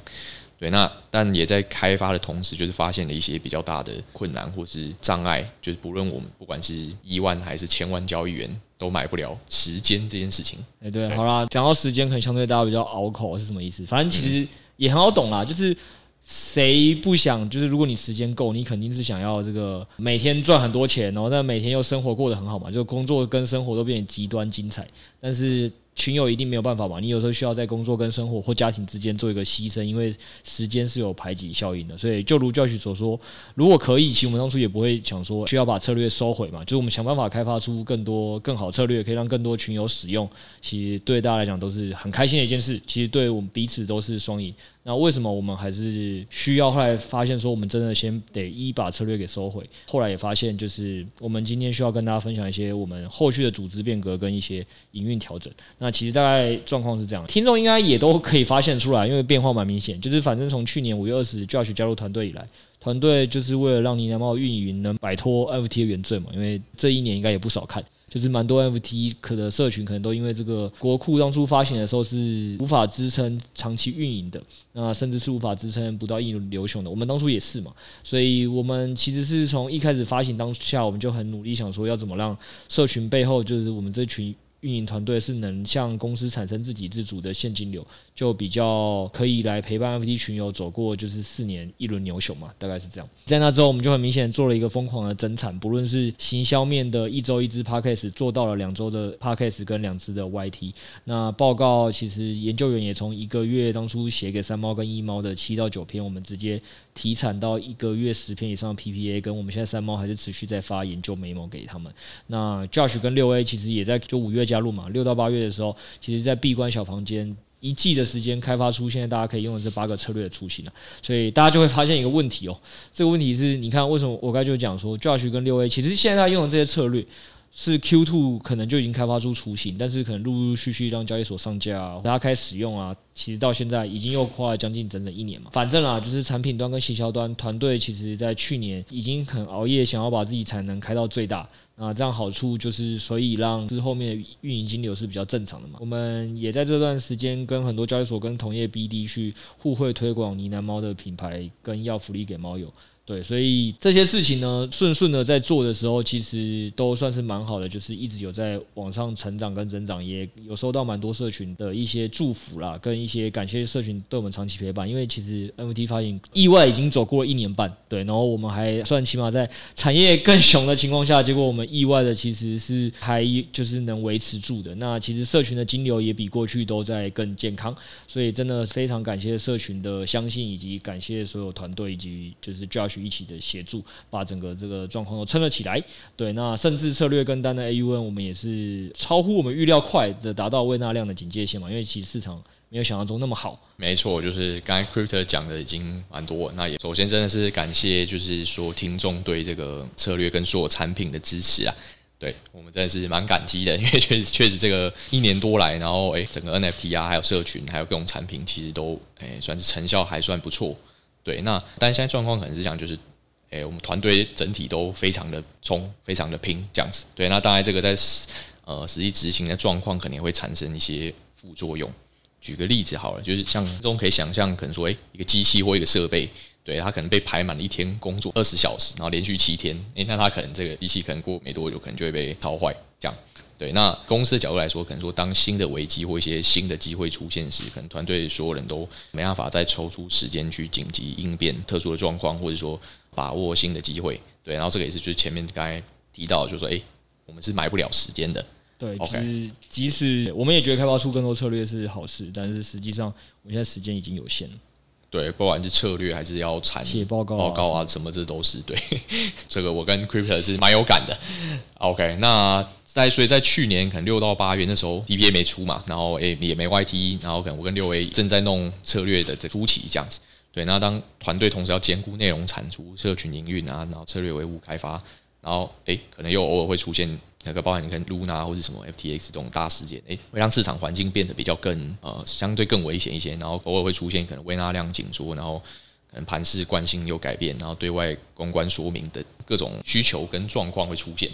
对，那但也在开发的同时，就是发现了一些比较大的困难或是障碍，就是不论我们不管是亿万还是千万交易员，都买不了时间这件事情。哎，对，好啦，讲到时间，可能相对大家比较拗口是什么意思？反正其实也很好懂啦，就是谁不想，就是如果你时间够，你肯定是想要这个每天赚很多钱，然后但每天又生活过得很好嘛，就工作跟生活都变得极端精彩，但是。群友一定没有办法嘛？你有时候需要在工作跟生活或家庭之间做一个牺牲，因为时间是有排挤效应的。所以，就如教学所说，如果可以，其实我们当初也不会想说需要把策略收回嘛。就是我们想办法开发出更多更好策略，可以让更多群友使用。其实对大家来讲都是很开心的一件事。其实对我们彼此都是双赢。那为什么我们还是需要后来发现说，我们真的先得一把策略给收回？后来也发现，就是我们今天需要跟大家分享一些我们后续的组织变革跟一些营运调整。那其实大概状况是这样，听众应该也都可以发现出来，因为变化蛮明显。就是反正从去年五月二十，Josh 加入团队以来，团队就是为了让呢喃猫运营能摆脱 NFT 的原罪嘛，因为这一年应该也不少看。就是蛮多 FT 可的社群，可能都因为这个国库当初发行的时候是无法支撑长期运营的，那甚至是无法支撑不到一流雄的。我们当初也是嘛，所以我们其实是从一开始发行当下，我们就很努力想说要怎么让社群背后就是我们这群。运营团队是能向公司产生自给自足的现金流，就比较可以来陪伴 F T 群友走过就是四年一轮牛熊嘛，大概是这样。在那之后，我们就很明显做了一个疯狂的增产，不论是行销面的一周一支 Podcast 做到了两周的 Podcast 跟两支的 YT。那报告其实研究员也从一个月当初写给三猫跟一猫的七到九篇，我们直接提产到一个月十篇以上的 PPA，跟我们现在三猫还是持续在发研究 memo 给他们。那 Josh 跟六 A 其实也在就五月加入嘛，六到八月的时候，其实在闭关小房间一季的时间开发出现在大家可以用的这八个策略的雏形了。所以大家就会发现一个问题哦，这个问题是你看为什么我刚才就讲说 Josh 跟六 A 其实现在用的这些策略。是 Q Two 可能就已经开发出雏形，但是可能陆陆续续让交易所上架啊，大家开始使用啊，其实到现在已经又花了将近整整一年嘛。反正啊，就是产品端跟行销端团队，其实在去年已经很熬夜，想要把自己产能开到最大。啊这样好处就是，所以让之后面的运营金流是比较正常的嘛。我们也在这段时间跟很多交易所跟同业 BD 去互惠推广呢喃猫的品牌，跟要福利给猫友。对，所以这些事情呢，顺顺的在做的时候，其实都算是蛮好的，就是一直有在往上成长跟增长，也有收到蛮多社群的一些祝福啦，跟一些感谢社群对我们长期陪伴。因为其实 NFT 发行意外已经走过了一年半，对，然后我们还算起码在产业更熊的情况下，结果我们意外的其实是还就是能维持住的。那其实社群的金流也比过去都在更健康，所以真的非常感谢社群的相信，以及感谢所有团队以及就是 Josh。一起的协助，把整个这个状况都撑了起来。对，那甚至策略跟单的 AUN，我们也是超乎我们预料快的达到未纳量的警戒线嘛。因为其实市场没有想象中那么好。没错，就是刚才 Crypto 讲的已经蛮多。那也首先真的是感谢，就是说听众对这个策略跟所有产品的支持啊。对我们真的是蛮感激的，因为确实确实这个一年多来，然后诶，整个 NFT 啊，还有社群，还有各种产品，其实都诶算是成效还算不错。对，那但现在状况可能是这样，就是，诶、我们团队整体都非常的冲，非常的拼，这样子。对，那当然这个在实呃实际执行的状况，肯定会产生一些副作用。举个例子好了，就是像这种可以想象，可能说，诶、一个机器或一个设备，对，它可能被排满了一天工作二十小时，然后连续七天，诶、那它可能这个机器可能过没多久，可能就会被烧坏，这样。对，那公司的角度来说，可能说当新的危机或一些新的机会出现时，可能团队所有人都没办法再抽出时间去紧急应变特殊的状况，或者说把握新的机会。对，然后这个也是就是前面刚才提到，就是说，哎，我们是买不了时间的。对，其实即使我们也觉得开发出更多策略是好事，但是实际上我们现在时间已经有限了。对，不管是策略还是要产写报告、报告啊什么，这都是对。这个我跟 Crypto 是蛮有感的。OK，那。在所以，在去年可能六到八月那时候，DPA 没出嘛，然后诶也没 YT，然后可能我跟六 A 正在弄策略的这初期这样子。对，那当团队同时要兼顾内容产出、社群营运啊，然后策略维护开发，然后诶可能又偶尔会出现那个包含你看 Luna 或者什么 FTX 这种大事件，诶会让市场环境变得比较更呃相对更危险一些，然后偶尔会出现可能微纳量紧缩，然后可能盘势惯性有改变，然后对外公关说明的各种需求跟状况会出现。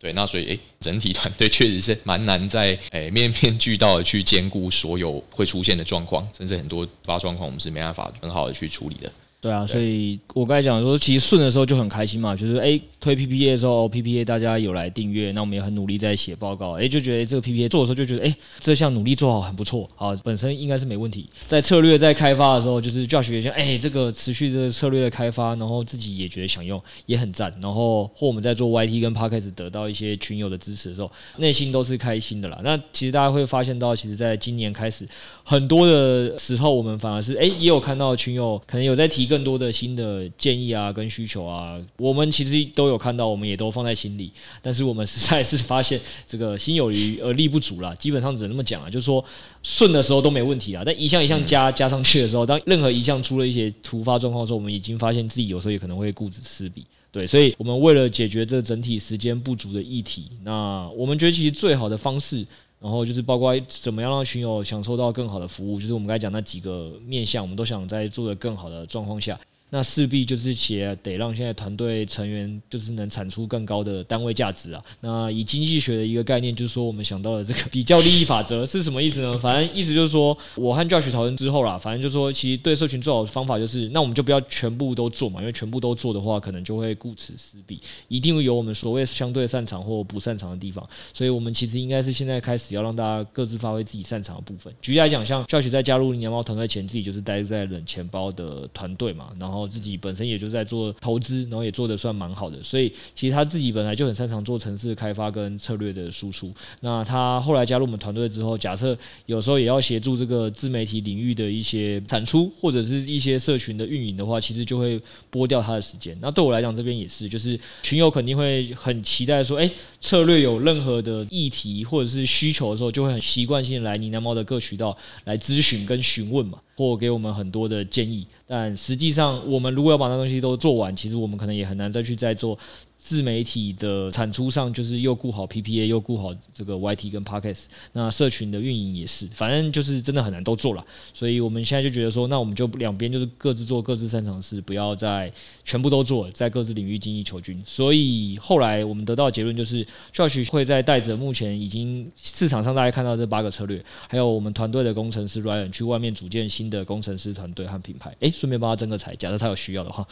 对，那所以诶，整体团队确实是蛮难在诶面面俱到的去兼顾所有会出现的状况，甚至很多突发状况我们是没办法很好的去处理的。对啊，所以我刚才讲说，其实顺的时候就很开心嘛，就是哎推 PPA 的时候，PPA 大家有来订阅，那我们也很努力在写报告，哎就觉得这个 PPA 做的时候就觉得哎这项努力做好很不错，啊本身应该是没问题。在策略在开发的时候，就是 Josh 也讲哎这个持续这个策略的开发，然后自己也觉得想用也很赞，然后或我们在做 YT 跟 Podcast 得到一些群友的支持的时候，内心都是开心的啦。那其实大家会发现到，其实在今年开始很多的时候，我们反而是哎也有看到群友可能有在提更多的新的。建议啊，跟需求啊，我们其实都有看到，我们也都放在心里。但是我们实在是发现，这个心有余而力不足啦。基本上只能这么讲啊，就是说顺的时候都没问题啊，但一项一项加加上去的时候，当任何一项出了一些突发状况的时候，我们已经发现自己有时候也可能会顾此失彼。对，所以我们为了解决这整体时间不足的议题，那我们觉得其实最好的方式，然后就是包括怎么样让群友享受到更好的服务，就是我们刚才讲那几个面向，我们都想在做的更好的状况下。那势必就是企业得让现在团队成员就是能产出更高的单位价值啊。那以经济学的一个概念，就是说我们想到了这个比较利益法则是什么意思呢？反正意思就是说，我和 Josh 讨论之后啦，反正就是说，其实对社群最好的方法就是，那我们就不要全部都做嘛，因为全部都做的话，可能就会顾此失彼，一定会有我们所谓相对擅长或不擅长的地方。所以我们其实应该是现在开始要让大家各自发挥自己擅长的部分。举例来讲，像 Josh 在加入你娘猫团队前，自己就是待在冷钱包的团队嘛，然后。自己本身也就在做投资，然后也做得算蛮好的，所以其实他自己本来就很擅长做城市开发跟策略的输出。那他后来加入我们团队之后，假设有时候也要协助这个自媒体领域的一些产出或者是一些社群的运营的话，其实就会拨掉他的时间。那对我来讲，这边也是，就是群友肯定会很期待说，哎，策略有任何的议题或者是需求的时候，就会很习惯性来呢喃猫的各渠道来咨询跟询问嘛。或给我们很多的建议，但实际上，我们如果要把那东西都做完，其实我们可能也很难再去再做。自媒体的产出上，就是又顾好 PPA，又顾好这个 YT 跟 Podcast，那社群的运营也是，反正就是真的很难都做了。所以我们现在就觉得说，那我们就两边就是各自做各自擅长的事，不要再全部都做，在各自领域精益求精。所以后来我们得到的结论就是，Josh 会在带着目前已经市场上大家看到这八个策略，还有我们团队的工程师 Ryan 去外面组建新的工程师团队和品牌。诶，顺便帮他增个财，假设他有需要的话，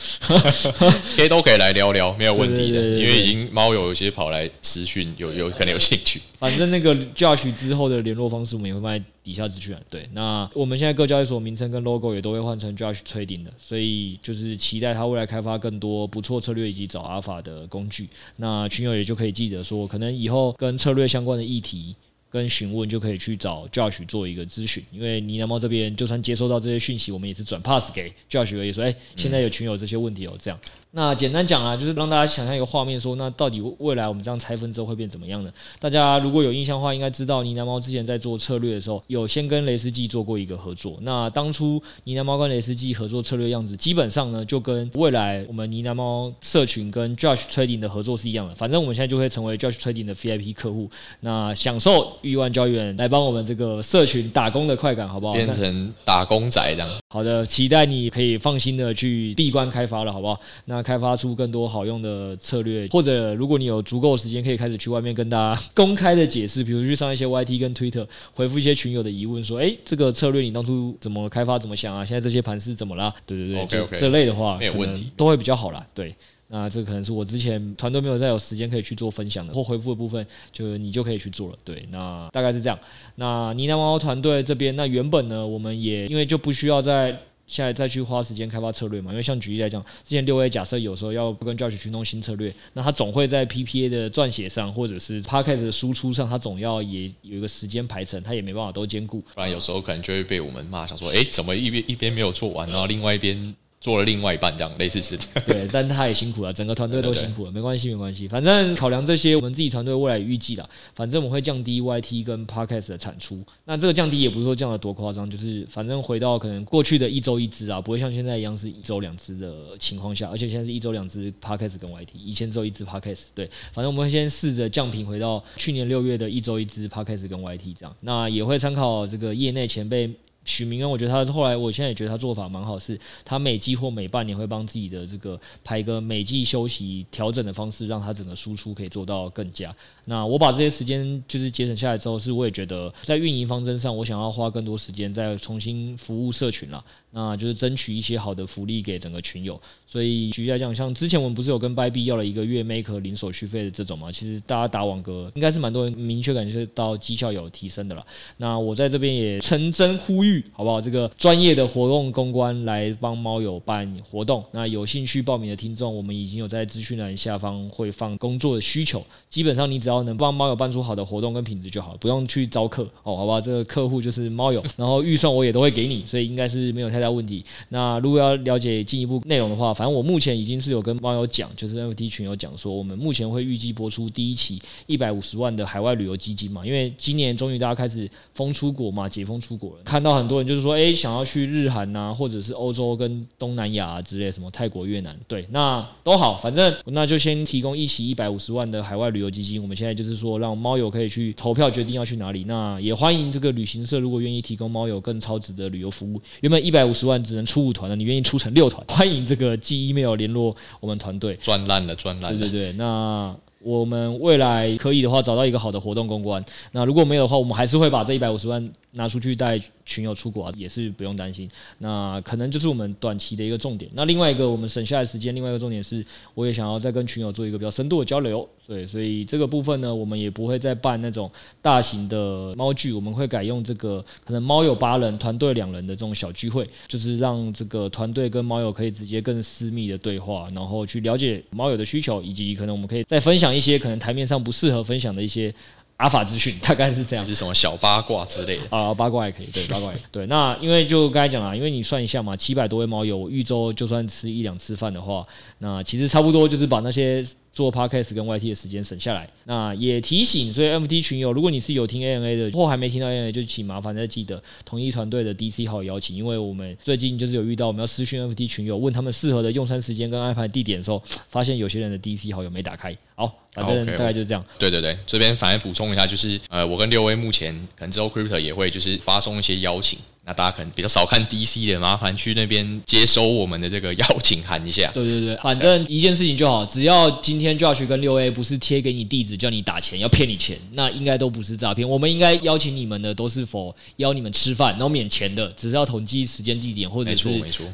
可以都可以来聊聊，没有问题的。对对对对对，因为已经猫友有些跑来私讯，有有可能有兴趣。反正那个 Josh 之后的联络方式，我们也会放在底下资讯。对，那我们现在各交易所名称跟 logo 也都会换成 Josh Trading 的，所以就是期待他未来开发更多不错策略以及找阿法的工具。那群友也就可以记得说，可能以后跟策略相关的议题跟询问，就可以去找 Josh 做一个咨询。因为呢喃猫这边就算接收到这些讯息，我们也是转 pass 给 Josh 而已，说哎，现在有群友这些问题哦，这样。那简单讲啊，就是让大家想象一个画面，说那到底未来我们这样拆分之后会变怎么样呢？大家如果有印象的话，应该知道呢喃猫之前在做策略的时候，有先跟雷斯基做过一个合作。那当初呢喃猫跟雷斯基合作策略样子，基本上呢就跟未来我们呢喃猫社群跟 Josh Trading 的合作是一样的。反正我们现在就会成为 Josh Trading 的 VIP 客户，那享受亿万交易员来帮我们这个社群打工的快感，好不好？变成打工仔这样。好的，期待你可以放心的去闭关开发了，好不好？那开发出更多好用的策略，或者如果你有足够时间，可以开始去外面跟大家公开的解释，比如去上一些 YT 跟 Twitter 回复一些群友的疑问，说，哎、欸，这个策略你当初怎么开发，怎么想啊？现在这些盘是怎么啦？对对对，okay, okay, 这类的话，没有问题，都会比较好啦。对，那这可能是我之前团队没有再有时间可以去做分享的或回复的部分，就你就可以去做了。对，那大概是这样。那呢喃猫团队这边，那原本呢，我们也因为就不需要再。现在再去花时间开发策略嘛？因为像举例来讲，之前六 A 假设有时候要跟教学去弄新策略，那他总会在 PPA 的撰写上，或者是 Podcast 的输出上，他总要也有一个时间排程，他也没办法都兼顾。不然有时候可能就会被我们骂，想说，哎、怎么一边一边没有做完，然后另外一边。做了另外一半这样类似是，对，但他也辛苦了，整个团队都辛苦了，没关系没关系，反正考量这些，我们自己团队未来预计的，反正我们会降低 YT 跟 Podcast 的产出，那这个降低也不是说降得多夸张，就是反正回到可能过去的一周一支啊，不会像现在一样是一周两支的情况下，而且现在是一周两支 Podcast 跟 YT，以前只有一支 Podcast，对，反正我们会先试着降频回到去年六月的一周一支 Podcast 跟 YT 这样，那也会参考这个业内前辈。许明恩，我觉得他后来，我现在也觉得他做法蛮好，是他每季或每半年会帮自己的这个排个每季休息调整的方式，让他整个输出可以做到更佳。那我把这些时间就是节省下来之后，是我也觉得在运营方针上，我想要花更多时间再重新服务社群了。那就是争取一些好的福利给整个群友，所以举例来讲，像之前我们不是有跟 b y b 要了一个月 Maker 零手续费的这种嘛？其实大家打网格应该是蛮多人明确感觉到绩效有提升的了。那我在这边也诚征呼吁，好不好？这个专业的活动公关来帮猫友办活动。那有兴趣报名的听众，我们已经有在资讯栏下方会放工作的需求。基本上你只要能帮猫友办出好的活动跟品质就好，不用去招客哦，好不好？这个客户就是猫友，然后预算我也都会给你，所以应该是没有太。大问题。那如果要了解进一步内容的话，反正我目前已经是有跟猫友讲，就是 NFT 群友讲说，我们目前会预计播出第一期一百五十万的海外旅游基金嘛。因为今年终于大家开始封出国嘛，解封出国了，看到很多人就是说，哎，想要去日韩呐，或者是欧洲跟东南亚之类，什么泰国、越南，对，那都好，反正那就先提供一期一百五十万的海外旅游基金。我们现在就是说，让猫友可以去投票决定要去哪里。那也欢迎这个旅行社如果愿意提供猫友更超值的旅游服务，原本一百五十万只能出五团的，你愿意出成六团？欢迎这个寄 email 联络我们团队。赚烂了，赚烂了。对对对，那我们未来可以的话，找到一个好的活动公关。那如果没有的话，我们还是会把这一百五十万拿出去带群友出国啊，也是不用担心。那可能就是我们短期的一个重点。那另外一个我们省下来时间，另外一个重点是，我也想要再跟群友做一个比较深度的交流。对，所以这个部分呢，我们也不会再办那种大型的猫聚，我们会改用这个可能猫友八人、团队两人的这种小聚会，就是让这个团队跟猫友可以直接更私密的对话，然后去了解猫友的需求，以及可能我们可以再分享一些可能台面上不适合分享的一些。阿法资讯大概是这样，是什么小八卦之类的啊？八卦也可以，对，八卦也可以 对。那因为就刚才讲了，因为你算一下嘛，七百多位猫友，一周就算吃一两次饭的话，那其实差不多就是把那些。做 podcast 跟 YT 的时间省下来，那也提醒所以 MFT 群友，如果你是有听 ANA 的，或还没听到 ANA，就请麻烦再记得同一团队的 DC 号邀请，因为我们最近就是有遇到我们要私讯 MFT 群友，问他们适合的用餐时间跟安排地点的时候，发现有些人的 DC 好友没打开。好，反正大概就是这样。对对对，这边反而补充一下，就是呃，我跟六威目前可能之后 Crypto 也会就是发送一些邀请。那大家可能比较少看 DC 的，麻烦去那边接收我们的这个邀请函一下。对对对，反正一件事情就好，只要今天 Josh 跟六 A 不是贴给你地址叫你打钱要骗你钱，那应该都不是诈骗。我们应该邀请你们的都是否邀你们吃饭，然后免钱的，只是要统计时间地点或者是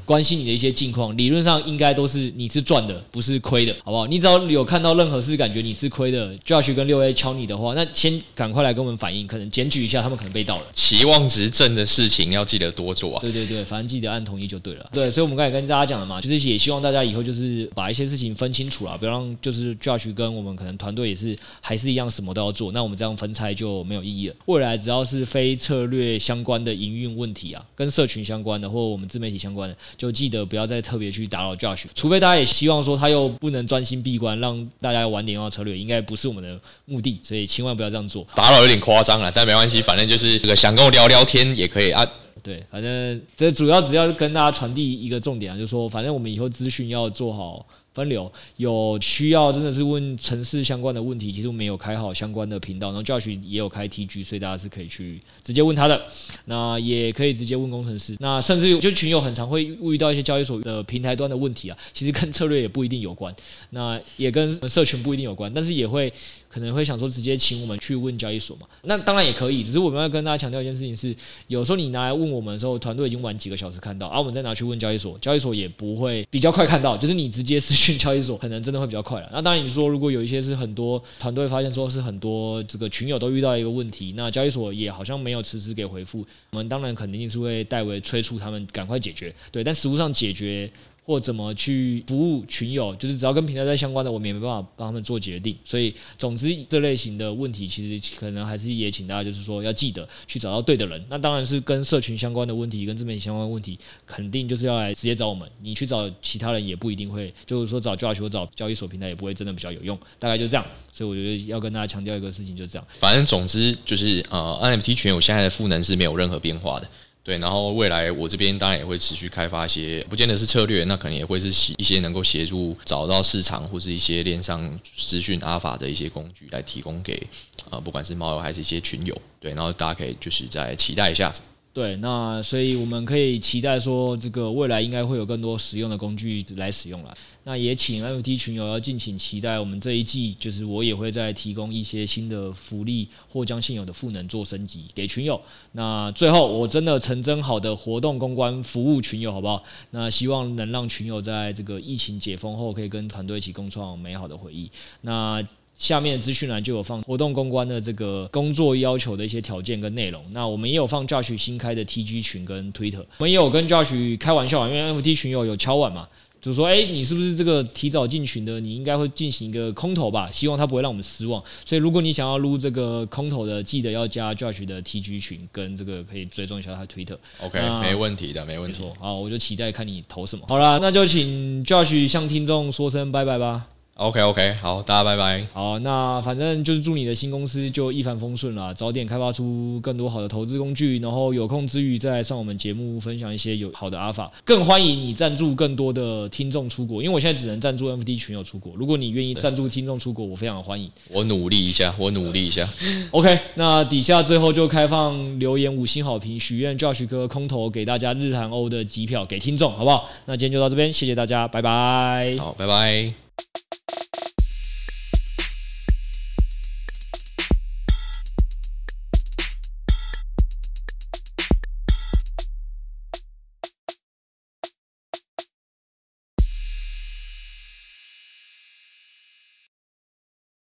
关心你的一些近况。理论上应该都是你是赚的，不是亏的，好不好？你只要有看到任何事感觉你是亏的，Josh 跟六 A 敲你的话，那先赶快来跟我们反映，可能检举一下他们可能被盗了。期望值正的事情要记得多做啊。对对对，反正记得按同意就对了。对，所以我们刚才跟大家讲了嘛，就是也希望大家以后就是把一些事情分清楚了，不要让就是 Josh 跟我们可能团队也是还是一样什么都要做，那我们这样分拆就没有意义了。未来只要是非策略相关的营运问题啊，跟社群相关的或我们自媒体相关的，就记得不要再特别去打扰 Josh，除非大家也希望说他又不能专心闭关，让大家晚点要策略，应该不是我们的目的，所以千万不要这样做。打扰有点夸张了，但没关系，反正就是这个想跟我聊聊天也可以啊。对，反正这主要只要跟大家传递一个重点啊，就是说，反正我们以后资讯要做好。分流有需要真的是问城市相关的问题，其实我们有开好相关的频道，然后 Josh 也有开 TG，所以大家是可以去直接问他的。那也可以直接问工程师，那甚至就群友很常会遇到一些交易所的平台端的问题啊，其实跟策略也不一定有关，那也跟社群不一定有关，但是也会可能会想说直接请我们去问交易所嘛。那当然也可以，只是我们要跟大家强调一件事情是，有时候你拿来问我们的时候，团队已经晚几个小时看到，而、啊、我们再拿去问交易所，交易所也不会比较快看到，就是你直接是。去交易所可能真的会比较快了。那当然，你说如果有一些是很多团队发现说是很多这个群友都遇到一个问题，那交易所也好像没有迟迟给回复，我们当然肯定是会代为催促他们赶快解决。对，但实物上解决。或怎么去服务群友，就是只要跟平台在相关的，我们也没办法帮他们做决定。所以，总之这类型的问题，其实可能还是也请大家就是说要记得去找到对的人。那当然是跟社群相关的问题，跟自媒体相关的问题，肯定就是要来直接找我们。你去找其他人也不一定会，就是说找 Josh 或找交易所平台也不会真的比较有用。大概就这样。所以我觉得要跟大家强调一个事情，就是这样。反正总之就是呃，NFT 群友现在的赋能是没有任何变化的。对，然后未来我这边当然也会持续开发一些，不见得是策略，那可能也会是一些能够协助找到市场或是一些链上资讯阿法的一些工具来提供给呃，不管是猫友还是一些群友。对，然后大家可以就是在期待一下。对，那所以我们可以期待说，这个未来应该会有更多实用的工具来使用了。那也请 NFT 群友要敬请期待，我们这一季就是我也会再提供一些新的福利，或将现有的赋能做升级给群友。那最后，我真的诚征好的活动公关服务群友，好不好？那希望能让群友在这个疫情解封后，可以跟团队一起共创美好的回忆。那下面的资讯栏就有放活动公关的这个工作要求的一些条件跟内容。那我们也有放 Josh 新开的 TG 群跟 Twitter，我们也有跟 Josh 开玩笑，因为 NFT 群友有敲碗嘛。就是说，哎、欸，你是不是这个提早进群的？你应该会进行一个空投吧？希望他不会让我们失望。所以，如果你想要撸这个空投的，记得要加 Josh 的 TG 群，跟这个可以追踪一下他 Twitter。OK，没问题的，没问题。好，我就期待看你投什么。好啦，那就请 Josh 向听众说声拜拜吧。OK OK，好，大家拜拜。好，那反正就是祝你的新公司就一帆风顺啦，早点开发出更多好的投资工具，然后有空之余再上我们节目分享一些有好的阿法。更欢迎你赞助更多的听众出国，因为我现在只能赞助 NFT 群友出国。如果你愿意赞助听众出国，我非常的欢迎。我努力一下，我努力一下。OK，那底下最后就开放留言五星好评，许愿 Josh 哥空投给大家日韩欧的机票给听众，好不好？那今天就到这边，谢谢大家，拜拜。好，拜拜。